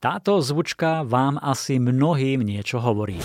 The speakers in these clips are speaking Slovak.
Táto zvučka vám asi mnohým niečo hovorí.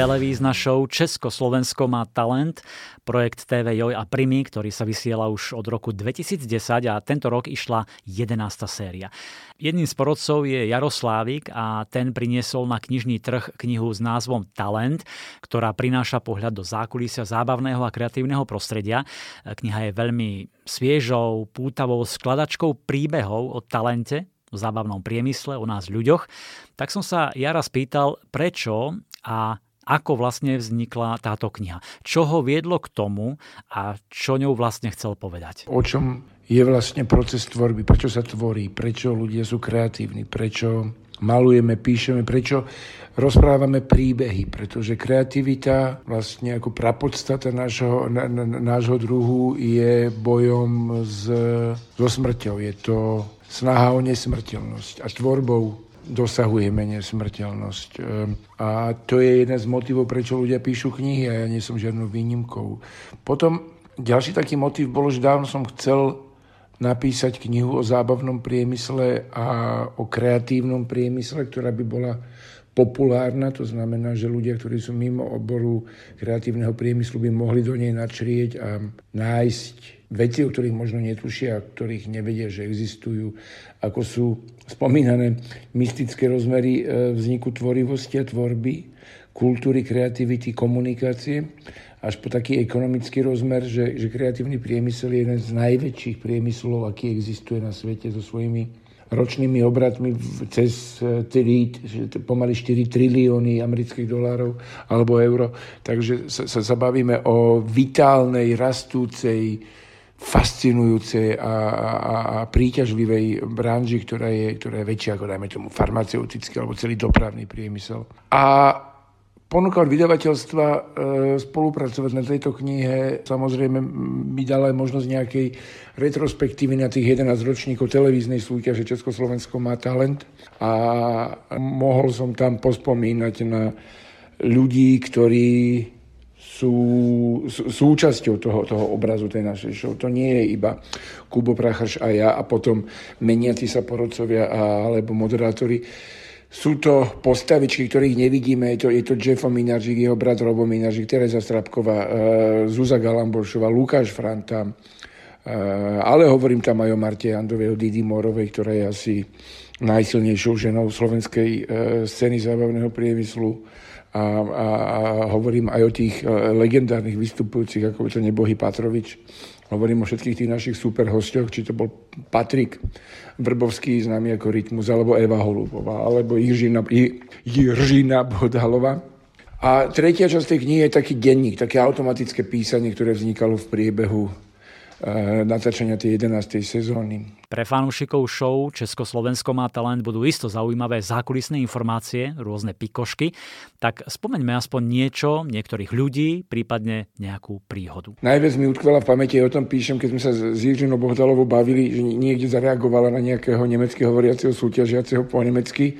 Televízna show Československo má talent, projekt TV Joj a Primy, ktorý sa vysiela už od roku 2010 a tento rok išla 11. séria. Jedným z porodcov je Jaroslávik a ten priniesol na knižný trh knihu s názvom Talent, ktorá prináša pohľad do zákulisia zábavného a kreatívneho prostredia. Kniha je veľmi sviežou, pútavou skladačkou príbehov o talente, v zábavnom priemysle, o nás ľuďoch, tak som sa Jara spýtal, prečo a ako vlastne vznikla táto kniha. Čo ho viedlo k tomu a čo ňou vlastne chcel povedať? O čom je vlastne proces tvorby, prečo sa tvorí, prečo ľudia sú kreatívni, prečo malujeme, píšeme, prečo rozprávame príbehy, pretože kreativita vlastne ako prapodstata nášho, nášho druhu je bojom s, so smrťou. Je to snaha o nesmrteľnosť a tvorbou dosahujeme nesmrteľnosť. Ehm, a to je jeden z motivov, prečo ľudia píšu knihy a ja nie som žiadnou výnimkou. Potom ďalší taký motiv bolo, že dávno som chcel napísať knihu o zábavnom priemysle a o kreatívnom priemysle, ktorá by bola populárna, to znamená, že ľudia, ktorí sú mimo oboru kreatívneho priemyslu, by mohli do nej načrieť a nájsť veci, o ktorých možno netušia, ktorých nevedia, že existujú, ako sú spomínané mystické rozmery e, vzniku tvorivosti a tvorby, kultúry, kreativity, komunikácie, až po taký ekonomický rozmer, že, že kreatívny priemysel je jeden z najväčších priemyslov, aký existuje na svete so svojimi ročnými obratmi cez 3, e, pomaly 4 trilióny amerických dolárov alebo euro. Takže sa, sa bavíme o vitálnej, rastúcej, fascinujúcej a, a, a príťažlivej branži, ktorá je, ktorá je väčšia ako, dajme tomu, farmaceutický alebo celý dopravný priemysel. A ponuka od vydavateľstva e, spolupracovať na tejto knihe samozrejme mi dala aj možnosť nejakej retrospektívy na tých 11 ročníkov televíznej súťaže Československo má talent a mohol som tam pospomínať na ľudí, ktorí sú, súčasťou toho, toho obrazu tej našej show. To nie je iba Kubo Prachrš a ja a potom meniaci sa porodcovia alebo moderátori. Sú to postavičky, ktorých nevidíme. Je to, je to Jeffo Minaržík, jeho brat Robo Minaržík, Teresa Strapková, uh, Zuza Galambošová, Lukáš Franta. Uh, ale hovorím tam aj o Marte Jandovej, o Didi Morovej, ktorá je asi najsilnejšou ženou slovenskej uh, scény zábavného priemyslu a, a, a hovorím aj o tých e, legendárnych vystupujúcich, ako je to nebohy Patrovič. Hovorím o všetkých tých našich super hostoch, či to bol Patrik Vrbovský, známy ako Rytmus, alebo Eva Holubová, alebo Jiřina, Jiřina Bodalova. A tretia časť tej knihy je taký denník, také automatické písanie, ktoré vznikalo v priebehu Eh, natáčania tej 11. sezóny. Pre fanúšikov show Československo má talent budú isto zaujímavé zákulisné informácie, rôzne pikošky, tak spomeňme aspoň niečo, niektorých ľudí, prípadne nejakú príhodu. Najviac mi utkvela v pamäti, o tom píšem, keď sme sa s Jiřinou Bohdalovou bavili, že niekde zareagovala na nejakého nemecky hovoriaceho súťažiaceho po nemecky,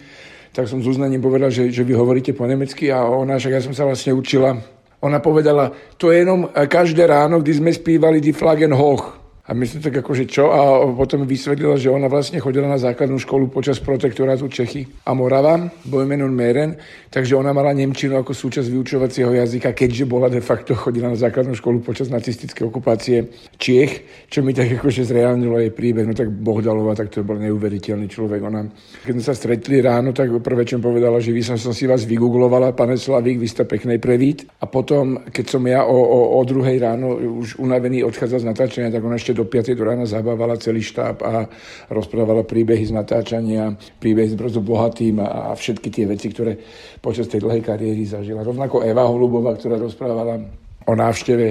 tak som s uznaním povedal, že, že vy hovoríte po nemecky a ona, však ja som sa vlastne učila ona povedala, to je jenom každé ráno, kdy sme spívali Die Flaggen hoch. A my sme tak akože čo? A potom vysvetlila, že ona vlastne chodila na základnú školu počas protektorátu Čechy a Morava, Bojmenon Meren, takže ona mala Nemčinu ako súčasť vyučovacieho jazyka, keďže bola de facto chodila na základnú školu počas nacistickej okupácie Čiech, čo mi tak akože zreálnilo jej príbeh. No tak Bohdalova, tak to bol neuveriteľný človek. Ona, keď sme sa stretli ráno, tak prvé, čo povedala, že vy som, som si vás vygooglovala, pane Slavík, vy ste peknej prevít. A potom, keď som ja o, o, o druhej ráno už unavený odchádzal z natáčania, tak ona ešte do 5. do rána zabávala celý štáb a rozprávala príbehy z natáčania, príbehy s brzo bohatým a, a všetky tie veci, ktoré počas tej dlhej kariéry zažila. Rovnako Eva Holubová, ktorá rozprávala o návšteve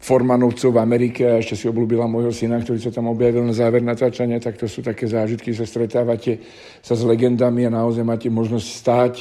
Formanovcov v Amerike a ešte si obľúbila môjho syna, ktorý sa tam objavil na záver natáčania, tak to sú také zážitky, že sa stretávate sa s legendami a naozaj máte možnosť stáť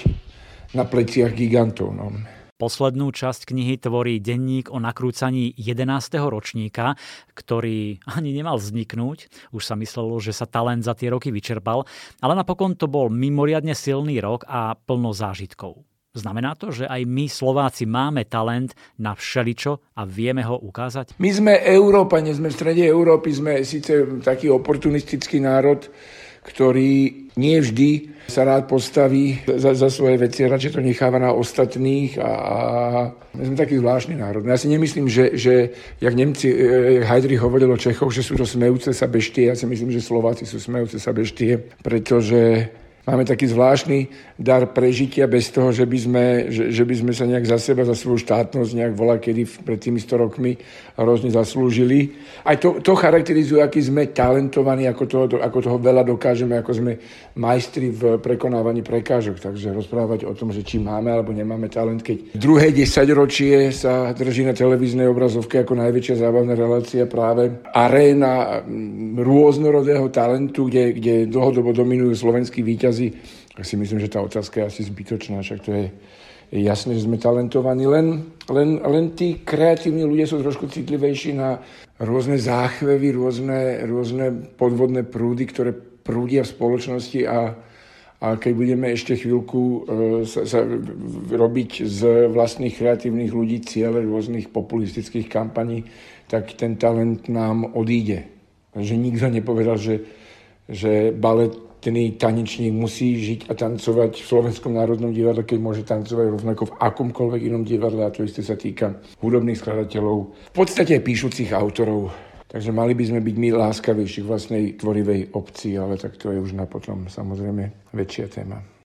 na pleciach gigantov. No. Poslednú časť knihy tvorí denník o nakrúcaní 11. ročníka, ktorý ani nemal vzniknúť. Už sa myslelo, že sa talent za tie roky vyčerpal, ale napokon to bol mimoriadne silný rok a plno zážitkov. Znamená to, že aj my Slováci máme talent na všeličo a vieme ho ukázať? My sme Európa, nie sme v strede Európy, sme síce taký oportunistický národ, ktorý nie vždy sa rád postaví za, za svoje veci, radšej to necháva na ostatných a, a my sme taký zvláštny národ. Ja si nemyslím, že, že jak Nemci, e, jak Heidrich hovoril o Čechoch, že sú to smejúce sa beštie, ja si myslím, že Slováci sú smejúce sa beštie, pretože máme taký zvláštny dar prežitia bez toho, že by sme, že, že by sme sa nejak za seba, za svoju štátnosť nejak volá, kedy pred tými 100 rokmi hrozne zaslúžili. Aj to, to charakterizuje, aký sme talentovaní, ako toho, ako toho veľa dokážeme, ako sme majstri v prekonávaní prekážok. Takže rozprávať o tom, že či máme alebo nemáme talent, keď druhé desaťročie sa drží na televíznej obrazovke ako najväčšia zábavná relácia práve aréna rôznorodého talentu, kde, kde dlhodobo dominujú slovenskí víťazi peniazy, tak si myslím, že tá otázka je asi zbytočná, však to je, je jasné, že sme talentovaní. Len, len, len tí kreatívni ľudia sú trošku citlivejší na rôzne záchvevy, rôzne, rôzne podvodné prúdy, ktoré prúdia v spoločnosti a, a keď budeme ešte chvíľku e, sa, sa robiť z vlastných kreatívnych ľudí cieľe rôznych populistických kampaní, tak ten talent nám odíde. Že nikto nepovedal, že, že balet ten tanečník musí žiť a tancovať v Slovenskom národnom divadle, keď môže tancovať rovnako v akomkoľvek inom divadle a to isté sa týka hudobných skladateľov, v podstate aj píšucich autorov. Takže mali by sme byť my láskavejší v vlastnej tvorivej obci, ale tak to je už na potom samozrejme väčšia téma.